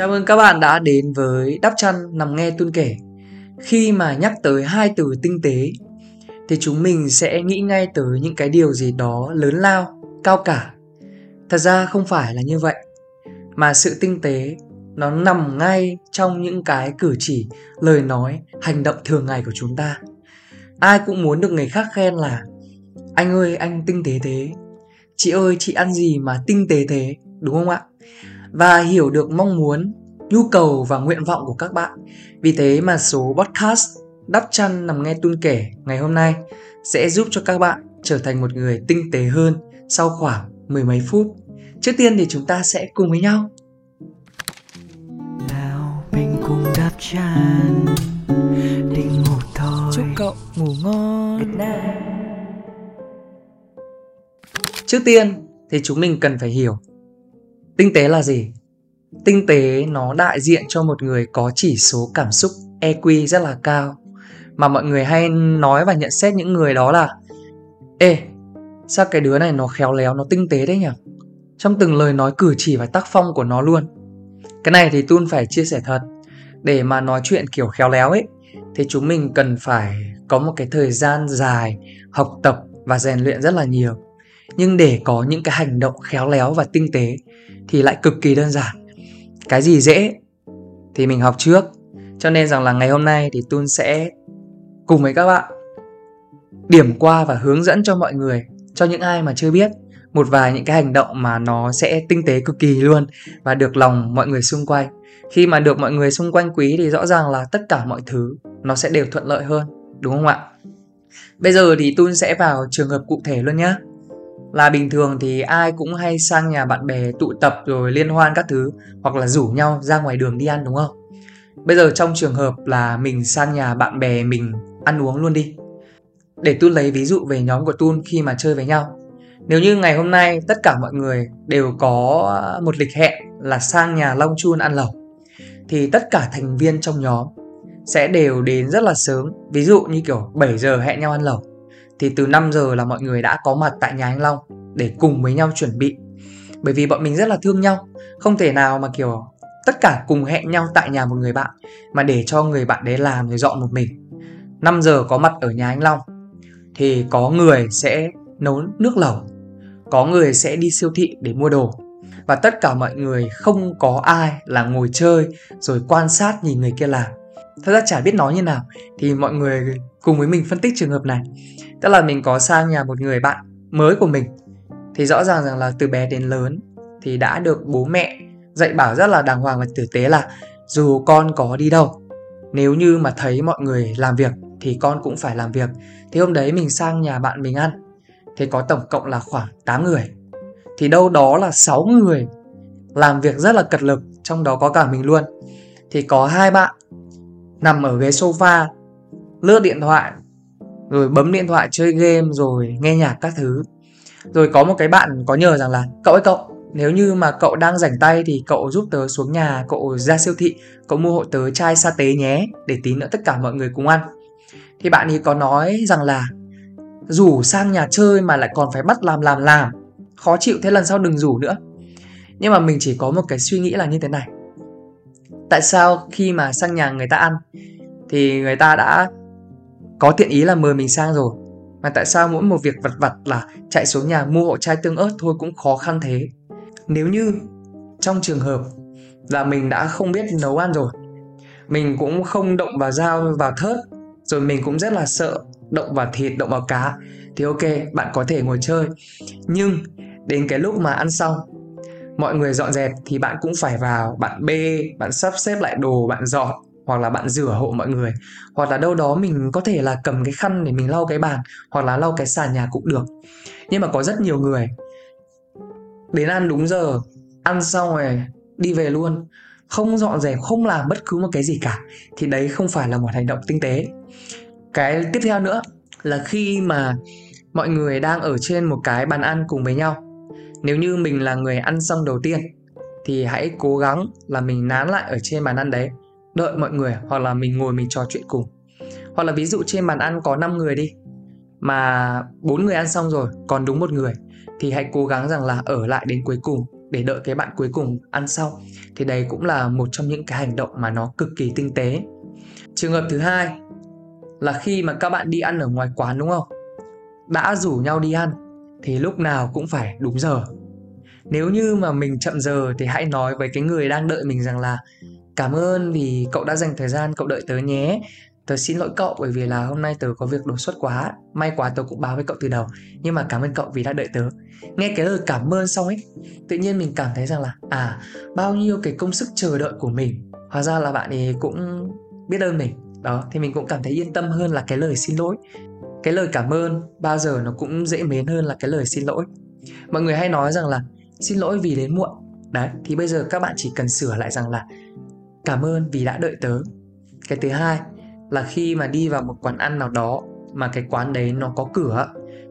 Chào mừng các bạn đã đến với Đắp Chăn Nằm Nghe Tuân Kể. Khi mà nhắc tới hai từ tinh tế Thì chúng mình sẽ nghĩ ngay tới những cái điều gì đó lớn lao, cao cả. Thật ra không phải là như vậy Mà sự tinh tế nó nằm ngay trong những cái cử chỉ, lời nói, hành động thường ngày của chúng ta. Ai cũng muốn được người khác khen là Anh ơi anh tinh tế thế. Chị ơi chị ăn gì mà tinh tế thế? Đúng không ạ? và hiểu được mong muốn, nhu cầu và nguyện vọng của các bạn. Vì thế mà số podcast đắp chăn nằm nghe tuôn kể ngày hôm nay sẽ giúp cho các bạn trở thành một người tinh tế hơn sau khoảng mười mấy phút. Trước tiên thì chúng ta sẽ cùng với nhau. Nào mình cùng đắp chăn đi ngủ thôi. Chúc cậu ngủ ngon. Trước tiên thì chúng mình cần phải hiểu Tinh tế là gì? Tinh tế nó đại diện cho một người có chỉ số cảm xúc EQ rất là cao mà mọi người hay nói và nhận xét những người đó là Ê, sao cái đứa này nó khéo léo, nó tinh tế đấy nhỉ? Trong từng lời nói cử chỉ và tác phong của nó luôn. Cái này thì Tun phải chia sẻ thật. Để mà nói chuyện kiểu khéo léo ấy thì chúng mình cần phải có một cái thời gian dài học tập và rèn luyện rất là nhiều. Nhưng để có những cái hành động khéo léo và tinh tế thì lại cực kỳ đơn giản cái gì dễ thì mình học trước. Cho nên rằng là ngày hôm nay thì Tun sẽ cùng với các bạn điểm qua và hướng dẫn cho mọi người, cho những ai mà chưa biết, một vài những cái hành động mà nó sẽ tinh tế cực kỳ luôn và được lòng mọi người xung quanh. Khi mà được mọi người xung quanh quý thì rõ ràng là tất cả mọi thứ nó sẽ đều thuận lợi hơn, đúng không ạ? Bây giờ thì Tun sẽ vào trường hợp cụ thể luôn nhé là bình thường thì ai cũng hay sang nhà bạn bè tụ tập rồi liên hoan các thứ, hoặc là rủ nhau ra ngoài đường đi ăn, đúng không? Bây giờ trong trường hợp là mình sang nhà bạn bè mình ăn uống luôn đi. Để tôi lấy ví dụ về nhóm của Tun khi mà chơi với nhau. Nếu như ngày hôm nay tất cả mọi người đều có một lịch hẹn là sang nhà Long Chun ăn lẩu, thì tất cả thành viên trong nhóm sẽ đều đến rất là sớm. Ví dụ như kiểu 7 giờ hẹn nhau ăn lẩu thì từ 5 giờ là mọi người đã có mặt tại nhà anh Long để cùng với nhau chuẩn bị. Bởi vì bọn mình rất là thương nhau, không thể nào mà kiểu tất cả cùng hẹn nhau tại nhà một người bạn mà để cho người bạn đấy làm rồi dọn một mình. 5 giờ có mặt ở nhà anh Long thì có người sẽ nấu nước lẩu, có người sẽ đi siêu thị để mua đồ và tất cả mọi người không có ai là ngồi chơi rồi quan sát nhìn người kia làm. Thật ra chả biết nói như nào thì mọi người cùng với mình phân tích trường hợp này tức là mình có sang nhà một người bạn mới của mình. Thì rõ ràng rằng là từ bé đến lớn thì đã được bố mẹ dạy bảo rất là đàng hoàng và tử tế là dù con có đi đâu, nếu như mà thấy mọi người làm việc thì con cũng phải làm việc. Thì hôm đấy mình sang nhà bạn mình ăn, thì có tổng cộng là khoảng 8 người. Thì đâu đó là 6 người làm việc rất là cật lực, trong đó có cả mình luôn. Thì có hai bạn nằm ở ghế sofa, lướt điện thoại rồi bấm điện thoại chơi game rồi nghe nhạc các thứ. Rồi có một cái bạn có nhờ rằng là, cậu ơi, cậu, nếu như mà cậu đang rảnh tay thì cậu giúp tớ xuống nhà cậu ra siêu thị, cậu mua hộ tớ chai sa tế nhé, để tí nữa tất cả mọi người cùng ăn. Thì bạn ấy có nói rằng là, rủ sang nhà chơi mà lại còn phải bắt làm làm làm, khó chịu thế lần sau đừng rủ nữa. Nhưng mà mình chỉ có một cái suy nghĩ là như thế này. Tại sao khi mà sang nhà người ta ăn, thì người ta đã có thiện ý là mời mình sang rồi. Mà tại sao mỗi một việc vặt vặt là chạy xuống nhà mua hộ chai tương ớt thôi cũng khó khăn thế? Nếu như trong trường hợp là mình đã không biết nấu ăn rồi, mình cũng không động vào dao, vào thớt, rồi mình cũng rất là sợ động vào thịt, động vào cá, thì ok, bạn có thể ngồi chơi. Nhưng đến cái lúc mà ăn xong, mọi người dọn dẹp thì bạn cũng phải vào, bạn bê, bạn sắp xếp lại đồ, bạn dọn hoặc là bạn rửa hộ mọi người. Hoặc là đâu đó mình có thể là cầm cái khăn để mình lau cái bàn, hoặc là lau cái sàn nhà cũng được. Nhưng mà có rất nhiều người, đến ăn đúng giờ, ăn xong rồi đi về luôn, không dọn dẹp, không làm bất cứ một cái gì cả, thì đấy không phải là một hành động tinh tế. Cái tiếp theo nữa là khi mà mọi người đang ở trên một cái bàn ăn cùng với nhau, nếu như mình là người ăn xong đầu tiên, thì hãy cố gắng là mình nán lại ở trên bàn ăn đấy đợi mọi người à? hoặc là mình ngồi mình trò chuyện cùng. Hoặc là ví dụ trên bàn ăn có 5 người đi, mà bốn người ăn xong rồi, còn đúng một người, thì hãy cố gắng rằng là ở lại đến cuối cùng, để đợi cái bạn cuối cùng ăn sau thì đây cũng là một trong những cái hành động mà nó cực kỳ tinh tế. Trường hợp thứ hai là khi mà các bạn đi ăn ở ngoài quán, đúng không? Đã rủ nhau đi ăn, thì lúc nào cũng phải đúng giờ. Nếu như mà mình chậm giờ thì hãy nói với cái người đang đợi mình rằng là cảm ơn vì cậu đã dành thời gian cậu đợi tớ nhé. Tớ xin lỗi cậu bởi vì là hôm nay tớ có việc đột xuất quá. May quá tớ cũng báo với cậu từ đầu, nhưng mà cảm ơn cậu vì đã đợi tớ. Nghe cái lời cảm ơn xong ấy, tự nhiên mình cảm thấy rằng là à bao nhiêu cái công sức chờ đợi của mình. Hóa ra là bạn ấy cũng biết ơn mình. Đó, thì mình cũng cảm thấy yên tâm hơn là cái lời xin lỗi. Cái lời cảm ơn bao giờ nó cũng dễ mến hơn là cái lời xin lỗi. Mọi người hay nói rằng là, xin lỗi vì đến muộn. Đấy, thì bây giờ các bạn chỉ cần sửa lại rằng là cảm ơn vì đã đợi tớ. Cái thứ hai là khi mà đi vào một quán ăn nào đó mà cái quán đấy nó có cửa,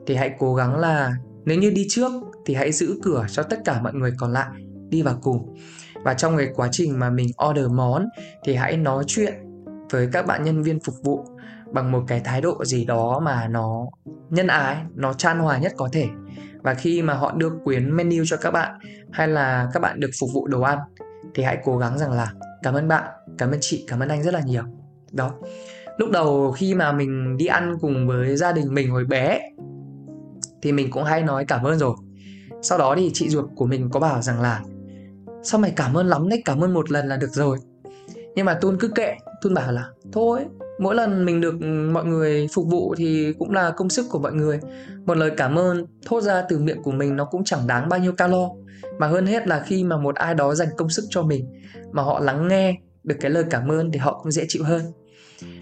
thì hãy cố gắng là nếu như đi trước thì hãy giữ cửa cho tất cả mọi người còn lại đi vào cùng. Và trong cái quá trình mà mình order món thì hãy nói chuyện với các bạn nhân viên phục vụ bằng một cái thái độ gì đó mà nó nhân ái, nó chan hòa nhất có thể. Và khi mà họ đưa quyến menu cho các bạn hay là các bạn được phục vụ đồ ăn thì hãy cố gắng rằng là cảm ơn bạn, cảm ơn chị, cảm ơn anh rất là nhiều. Đó. Lúc đầu khi mà mình đi ăn cùng với gia đình mình hồi bé, thì mình cũng hay nói cảm ơn rồi. Sau đó thì chị ruột của mình có bảo rằng là, sao mày cảm ơn lắm đấy, cảm ơn một lần là được rồi. Nhưng mà tuôn cứ kệ tuôn bảo là, thôi mỗi lần mình được ừ, mọi người phục vụ thì cũng là công sức của mọi người. Một lời cảm ơn thốt ra từ miệng của mình nó cũng chẳng đáng bao nhiêu calo. Mà hơn hết là khi mà một ai đó dành công sức cho mình, mà họ lắng nghe được cái lời cảm ơn thì họ cũng dễ chịu hơn.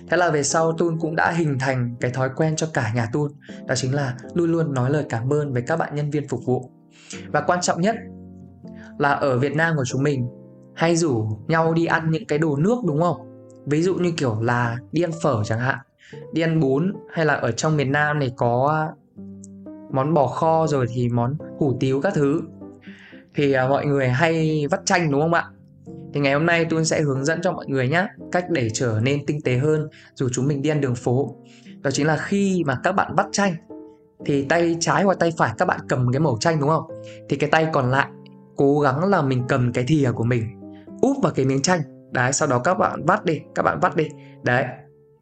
Thế là về sau tun cũng đã hình thành cái thói quen cho cả nhà tun, đó chính là luôn luôn nói lời cảm ơn với các bạn nhân viên phục vụ. Và quan trọng nhất là ở việt nam của chúng mình, hay rủ nhau đi ăn những cái đồ nước, đúng không? Ví dụ như kiểu là đi ăn phở chẳng hạn đi ăn bún hay là ở trong miền nam này có à, món bò kho rồi thì món hủ tiếu các thứ. Thì à, mọi người hay vắt chanh đúng không ạ? Thì ngày hôm nay tôi sẽ hướng dẫn cho mọi người nhé cách để trở nên tinh tế hơn dù chúng mình đi ăn đường phố. Đó chính là khi mà các bạn vắt chanh thì tay trái hoặc tay phải các bạn cầm cái mẩu chanh đúng không? Thì cái tay còn lại cố gắng là mình cầm cái thìa của mình úp vào cái miếng chanh đấy, sau đó các bạn vắt đi, các bạn vắt đi. Đấy,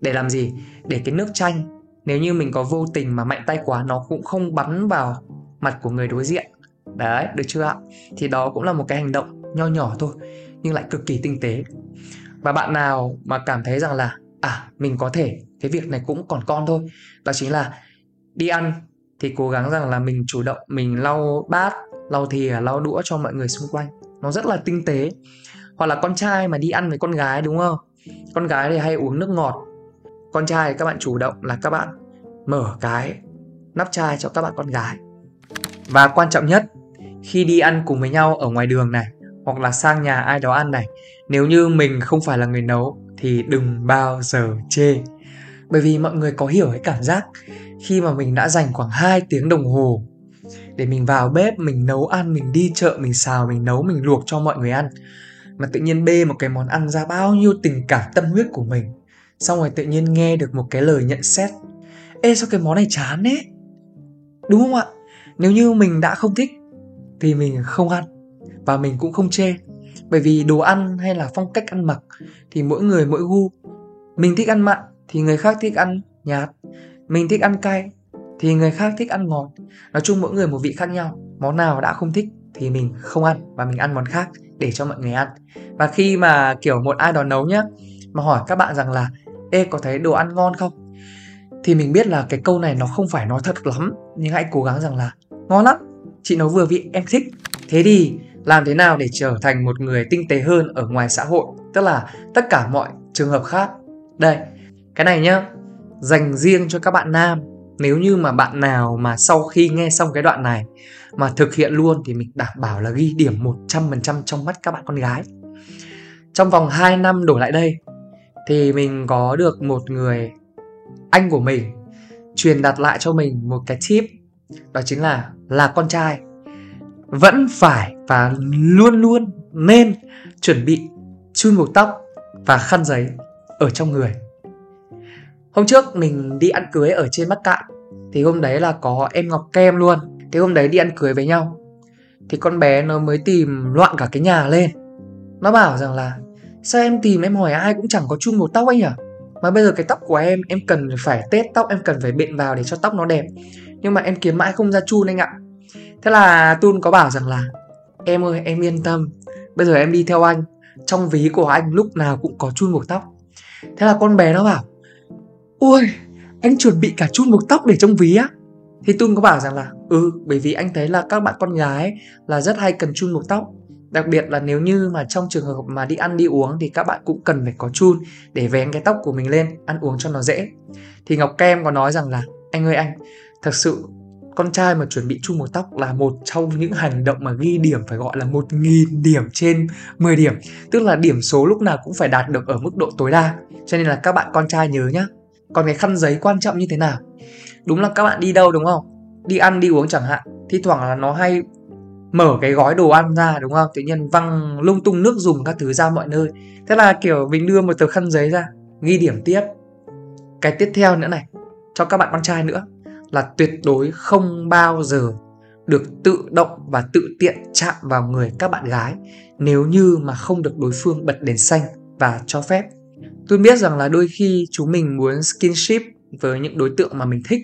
để làm gì? Để cái nước chanh, nếu như mình có vô tình mà mạnh tay quá, nó cũng không bắn vào mặt của người đối diện. Đấy, được chưa ạ? Thì đó cũng là một cái hành động nho nhỏ thôi, nhưng lại cực kỳ tinh tế. Và bạn nào mà cảm thấy rằng là à mình có thể, cái việc này cũng còn con thôi, đó chính là đi ăn, thì cố gắng rằng là mình chủ động, mình lau bát, lau thìa, lau đũa cho mọi người xung quanh. Nó rất là tinh tế hoặc là con trai mà đi ăn với con gái, đúng không? Con gái thì hay uống nước ngọt. Con trai các bạn chủ động là các bạn mở cái nắp chai cho các bạn con gái. Và quan trọng nhất, khi đi ăn cùng với nhau ở ngoài đường này, hoặc là sang nhà ai đó ăn này, nếu như mình không phải là người nấu, thì đừng bao giờ chê. Bởi vì mọi người có hiểu cái cảm giác khi mà mình đã dành khoảng 2 tiếng đồng hồ để mình vào bếp, mình nấu ăn, mình đi chợ, mình xào, mình nấu, mình luộc cho mọi người ăn mà tự nhiên bê một cái món ăn ra bao nhiêu tình cảm tâm huyết của mình. Xong rồi tự nhiên nghe được một cái lời nhận xét. Ê, sao cái món này chán ấy đúng không ạ? Nếu như mình đã không thích, thì mình không ăn. Và mình cũng không chê. Bởi vì đồ ăn hay là phong cách ăn mặc, thì mỗi người mỗi gu. Mình thích ăn mặn, thì người khác thích ăn nhạt. Mình thích ăn cay, thì người khác thích ăn ngọt. Nói chung mỗi người một vị khác nhau. Món nào đã không thích thì mình không ăn và mình ăn món khác để cho mọi người ăn. Và khi mà, kiểu, một ai đó nấu nhá, mà hỏi các bạn rằng là, ê, có thấy đồ ăn ngon không? Thì mình biết là cái câu này nó không phải nói thật lắm, nhưng hãy cố gắng rằng là, ngon lắm, chị nấu vừa vị, em thích. Thế thì làm thế nào để trở thành một người tinh tế hơn ở ngoài xã hội? Tức là tất cả mọi trường hợp khác. Đây, cái này nhá, dành riêng cho các bạn nam nếu như mà bạn nào mà sau khi nghe xong cái đoạn này mà thực hiện luôn thì mình đảm bảo là ghi điểm 100% trong mắt các bạn con gái. Trong vòng 2 năm đổ lại đây thì mình có được một người anh của mình truyền đặt lại cho mình một cái tip, đó chính là là con trai vẫn phải và luôn luôn nên chuẩn bị chun buộc tóc và khăn giấy ở trong người hôm trước mình đi ăn cưới ở trên bắc cạn, thì hôm đấy là có em ngọc kem luôn. Thì hôm đấy đi ăn cưới với nhau, thì con bé nó mới tìm loạn cả cái nhà lên. Nó bảo rằng là, sao em tìm em hỏi ai cũng chẳng có chun một tóc anh nhỉ? Mà bây giờ cái tóc của em em cần phải tết tóc, em cần phải bện vào để cho tóc nó đẹp. Nhưng mà em kiếm mãi không ra chun anh ạ. Thế là tun có bảo rằng là, em ơi, em yên tâm. Bây giờ em đi theo anh. Trong ví của anh lúc nào cũng có chun buộc tóc. Thế là con bé nó bảo ui anh chuẩn bị cả chun buộc tóc để trong ví á. Thì tun có bảo rằng là ừ bởi vì anh thấy là các bạn con gái là rất hay cần chun buộc tóc. Đặc biệt là nếu như mà trong trường hợp mà đi ăn, đi uống thì các bạn cũng cần phải có chun để vén cái tóc của mình lên, ăn uống cho nó dễ. Thì ngọc kem có nói rằng là, anh ơi anh, thật sự con trai mà chuẩn bị chung một tóc là một trong những hành động mà ghi điểm, phải gọi là một nghìn điểm trên 10 điểm. Tức là điểm số lúc nào cũng phải đạt được ở mức độ tối đa. Cho nên là các bạn con trai nhớ nhá còn cái khăn giấy quan trọng như thế nào? Đúng là các bạn đi đâu đúng không? Đi ăn, đi uống chẳng hạn. Thi thoảng là nó hay mở cái gói đồ ăn ra đúng không? Tự nhiên văng lung tung nước dùng các thứ ra mọi nơi. Thế là kiểu mình đưa một tờ khăn giấy ra, ghi điểm tiếp. Cái tiếp theo nữa này, cho các bạn con trai nữa, là tuyệt đối không bao giờ được tự động và tự tiện chạm vào người các bạn gái nếu như mà không được đối phương bật đèn xanh và cho phép. Tôi biết rằng là đôi khi chúng mình muốn skinship với những đối tượng mà mình thích,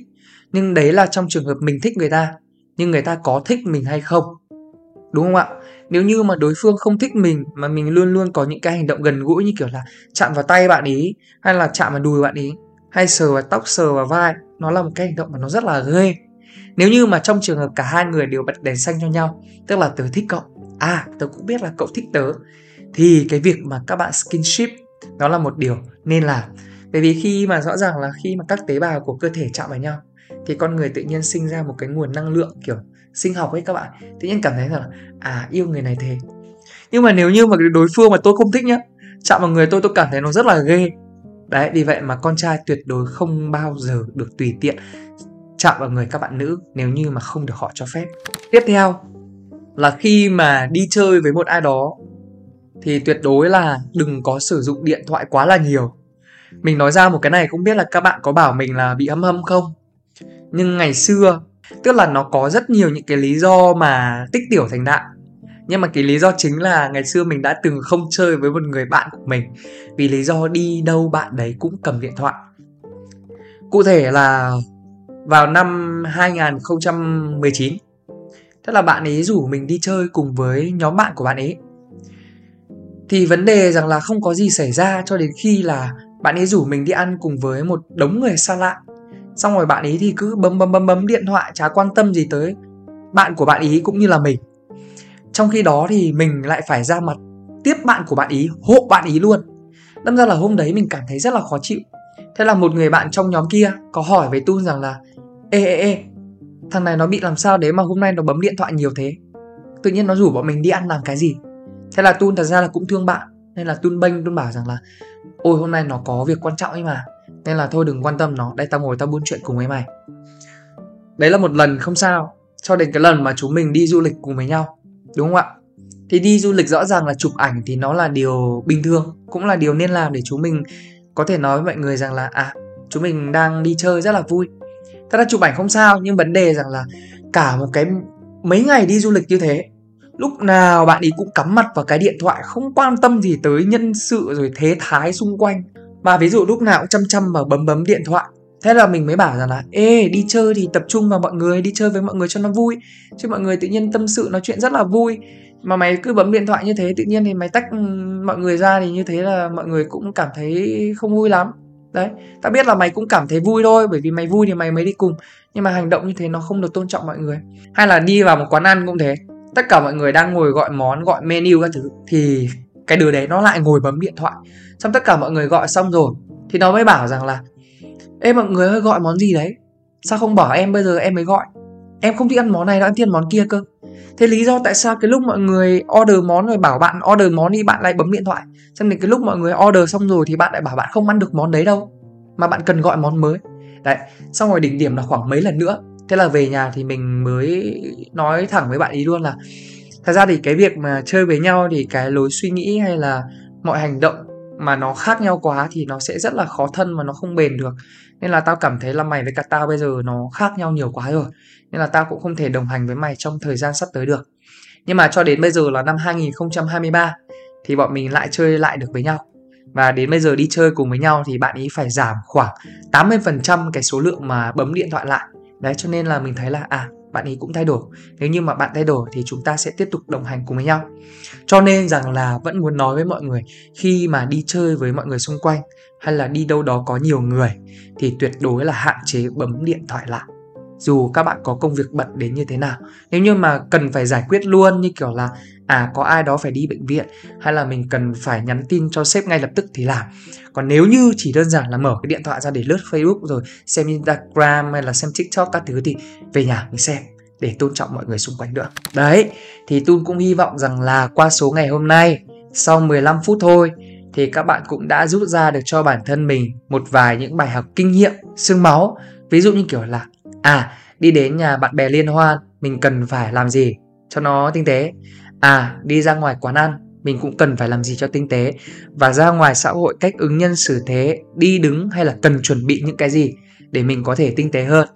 nhưng đấy là trong trường hợp mình thích người ta, nhưng người ta có thích mình hay không. Đúng không ạ? Nếu như mà đối phương không thích mình mà mình luôn luôn có những cái hành động gần gũi như kiểu là chạm vào tay bạn ý hay là chạm vào đùi bạn ý hay sờ vào tóc sờ vào vai nó là một cái hành động mà nó rất là ghê nếu như mà trong trường hợp cả hai người đều bật đèn xanh cho nhau tức là tớ thích cậu à tớ cũng biết là cậu thích tớ thì cái việc mà các bạn skinship nó là một điều nên làm. Bởi vì khi mà rõ ràng là khi mà các tế bào của cơ thể chạm vào nhau, thì con người tự nhiên sinh ra một cái nguồn năng lượng, kiểu, sinh học ấy các bạn. Tự nhiên cảm thấy là à yêu người này thế. Nhưng mà nếu như mà đối phương mà tôi không thích nhá, chạm vào người tôi tôi cảm thấy nó rất là ghê. Đấy, vì vậy mà con trai tuyệt đối không bao giờ được tùy tiện chạm vào người các bạn nữ nếu như mà không được họ cho phép. Tiếp theo là khi mà đi chơi với một ai đó thì tuyệt đối là đừng có sử dụng điện thoại quá là nhiều. Mình nói ra một cái này không biết là các bạn có bảo mình là bị hâm hâm không? Nhưng ngày xưa, tức là nó có rất nhiều những cái lý do mà tích tiểu thành đại nhưng mà cái lý do chính là ngày xưa mình đã từng không chơi với một người bạn của mình. Vì lý do đi đâu bạn đấy cũng cầm điện thoại. Cụ thể là vào năm 2019 tức là bạn ấy rủ mình đi chơi cùng với nhóm bạn của bạn ấy thì vấn đề rằng là không có gì xảy ra cho đến khi là bạn ấy rủ mình đi ăn cùng với một đống người xa lạ. Xong rồi bạn ấy thì cứ bấm bấm bấm bấm điện thoại, chả quan tâm gì tới bạn của bạn ấy cũng như là mình. Trong khi đó thì mình lại phải ra mặt tiếp bạn của bạn ý, hộ bạn ý luôn. Đâm ra là hôm đấy mình cảm thấy rất là khó chịu. Thế là một người bạn trong nhóm kia có hỏi với tun rằng là, ê ê ê, thằng này nó bị làm sao đấy mà hôm nay nó bấm điện thoại nhiều thế? Tự nhiên nó rủ bọn mình đi ăn làm cái gì? Thế là tun thật ra là cũng thương bạn. Nên là tun bênh, tun bảo rằng là, ôi, hôm nay nó có việc quan trọng ấy mà. Nên là thôi đừng quan tâm nó. Đây tao ngồi tao buôn chuyện cùng với mày. Đấy là một lần không sao. Cho đến cái lần mà chúng mình đi du lịch cùng với nhau. Đúng không ạ? Thì đi du lịch rõ ràng là chụp ảnh thì nó là điều bình thường, cũng là điều nên làm để chúng mình có thể nói với mọi người rằng là à chúng mình đang đi chơi rất là vui. Thật ra chụp ảnh không sao, nhưng vấn đề rằng là cả một cái mấy ngày đi du lịch như thế lúc nào bạn ấy cũng cắm mặt vào cái điện thoại, không quan tâm gì tới nhân sự rồi thế thái xung quanh. Mà ví dụ lúc nào cũng chăm chăm vào bấm bấm điện thoại. Thế là mình mới bảo rằng là, ê, đi chơi thì tập trung vào mọi người, đi chơi với mọi người cho nó vui. Chứ mọi người tự nhiên tâm sự nói chuyện rất là vui. Mà mày cứ bấm điện thoại như thế, tự nhiên thì mày tách mọi người ra thì như thế là mọi người cũng cảm thấy không vui lắm. Đấy tao biết là mày cũng cảm thấy vui thôi, bởi vì mày vui thì mày mới đi cùng. Nhưng mà hành động như thế nó không được tôn trọng mọi người. Hay là đi vào một quán ăn cũng thế tất cả mọi người đang ngồi gọi món, gọi menu các thứ, thì cái đứa đấy nó lại ngồi bấm điện thoại. Xong tất cả mọi người gọi xong rồi, thì nó mới bảo rằng là, Ê, mọi người ơi, gọi món gì đấy? Sao không bảo em bây giờ em mới gọi? Em không thích ăn món này đâu, em thích ăn món kia cơ. Thế lý do tại sao cái lúc mọi người order món rồi bảo bạn order món đi, bạn lại bấm điện thoại. Xong đến cái lúc mọi người order xong rồi thì bạn lại bảo bạn không ăn được món đấy đâu, Mà bạn cần gọi món mới. Đấy, xong rồi đỉnh điểm là khoảng mấy lần nữa Thế là về nhà thì mình mới nói thẳng với bạn ý luôn là, Thật ra thì cái việc mà chơi với nhau thì cái lối suy nghĩ hay là mọi hành động mà nó khác nhau quá thì nó sẽ rất là khó thân mà nó không bền được nên là tao cảm thấy là mày với cả tao bây giờ nó khác nhau nhiều quá rồi, nên là tao cũng không thể đồng hành với mày trong thời gian sắp tới được Nhưng mà cho đến bây giờ là năm 2023 thì bọn mình lại chơi lại được với nhau. Và đến bây giờ đi chơi cùng với nhau thì bạn ấy phải giảm khoảng 80% cái số lượng mà bấm điện thoại lại. Đấy, cho nên là mình thấy là à bạn ấy cũng thay đổi. Nếu như mà bạn thay đổi thì chúng ta sẽ tiếp tục đồng hành cùng với nhau. Cho nên rằng là vẫn muốn nói với mọi người, khi mà đi chơi với mọi người xung quanh, hay là đi đâu đó có nhiều người, thì tuyệt đối là hạn chế bấm điện thoại lại dù các bạn có công việc bận đến như thế nào. Nếu như mà cần phải giải quyết luôn, như kiểu là à có ai đó phải đi bệnh viện, hay là mình cần phải nhắn tin cho sếp ngay lập tức thì làm. Còn nếu như chỉ đơn giản là mở cái điện thoại ra để lướt facebook rồi xem instagram hay là xem tiktok các thứ thì về nhà mình xem để tôn trọng mọi người xung quanh nữa. Đấy, thì tun cũng hy vọng rằng là qua số ngày hôm nay, sau 15 phút thôi thì các bạn cũng đã rút ra được cho bản thân mình một vài những bài học kinh nghiệm, xương máu. Ví dụ như kiểu là à đi đến nhà bạn bè liên hoan mình cần phải làm gì cho nó tinh tế? À đi ra ngoài quán ăn, mình cũng cần phải làm gì cho tinh tế? Và ra ngoài xã hội cách ứng nhân xử thế, đi đứng hay là cần chuẩn bị những cái gì để mình có thể tinh tế hơn?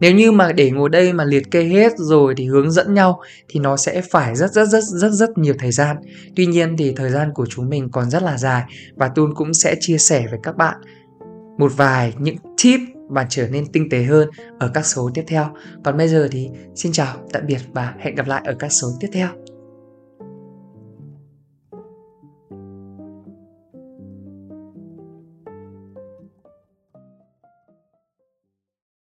Nếu như mà để ngồi đây mà liệt kê hết rồi thì hướng dẫn nhau thì nó sẽ phải rất rất rất rất rất nhiều thời gian. Tuy nhiên thì thời gian của chúng mình còn rất là dài và tun cũng sẽ chia sẻ với các bạn một vài những tip và trở nên tinh tế hơn ở các số tiếp theo. Còn bây giờ thì xin chào, tạm biệt và hẹn gặp lại ở các số tiếp theo.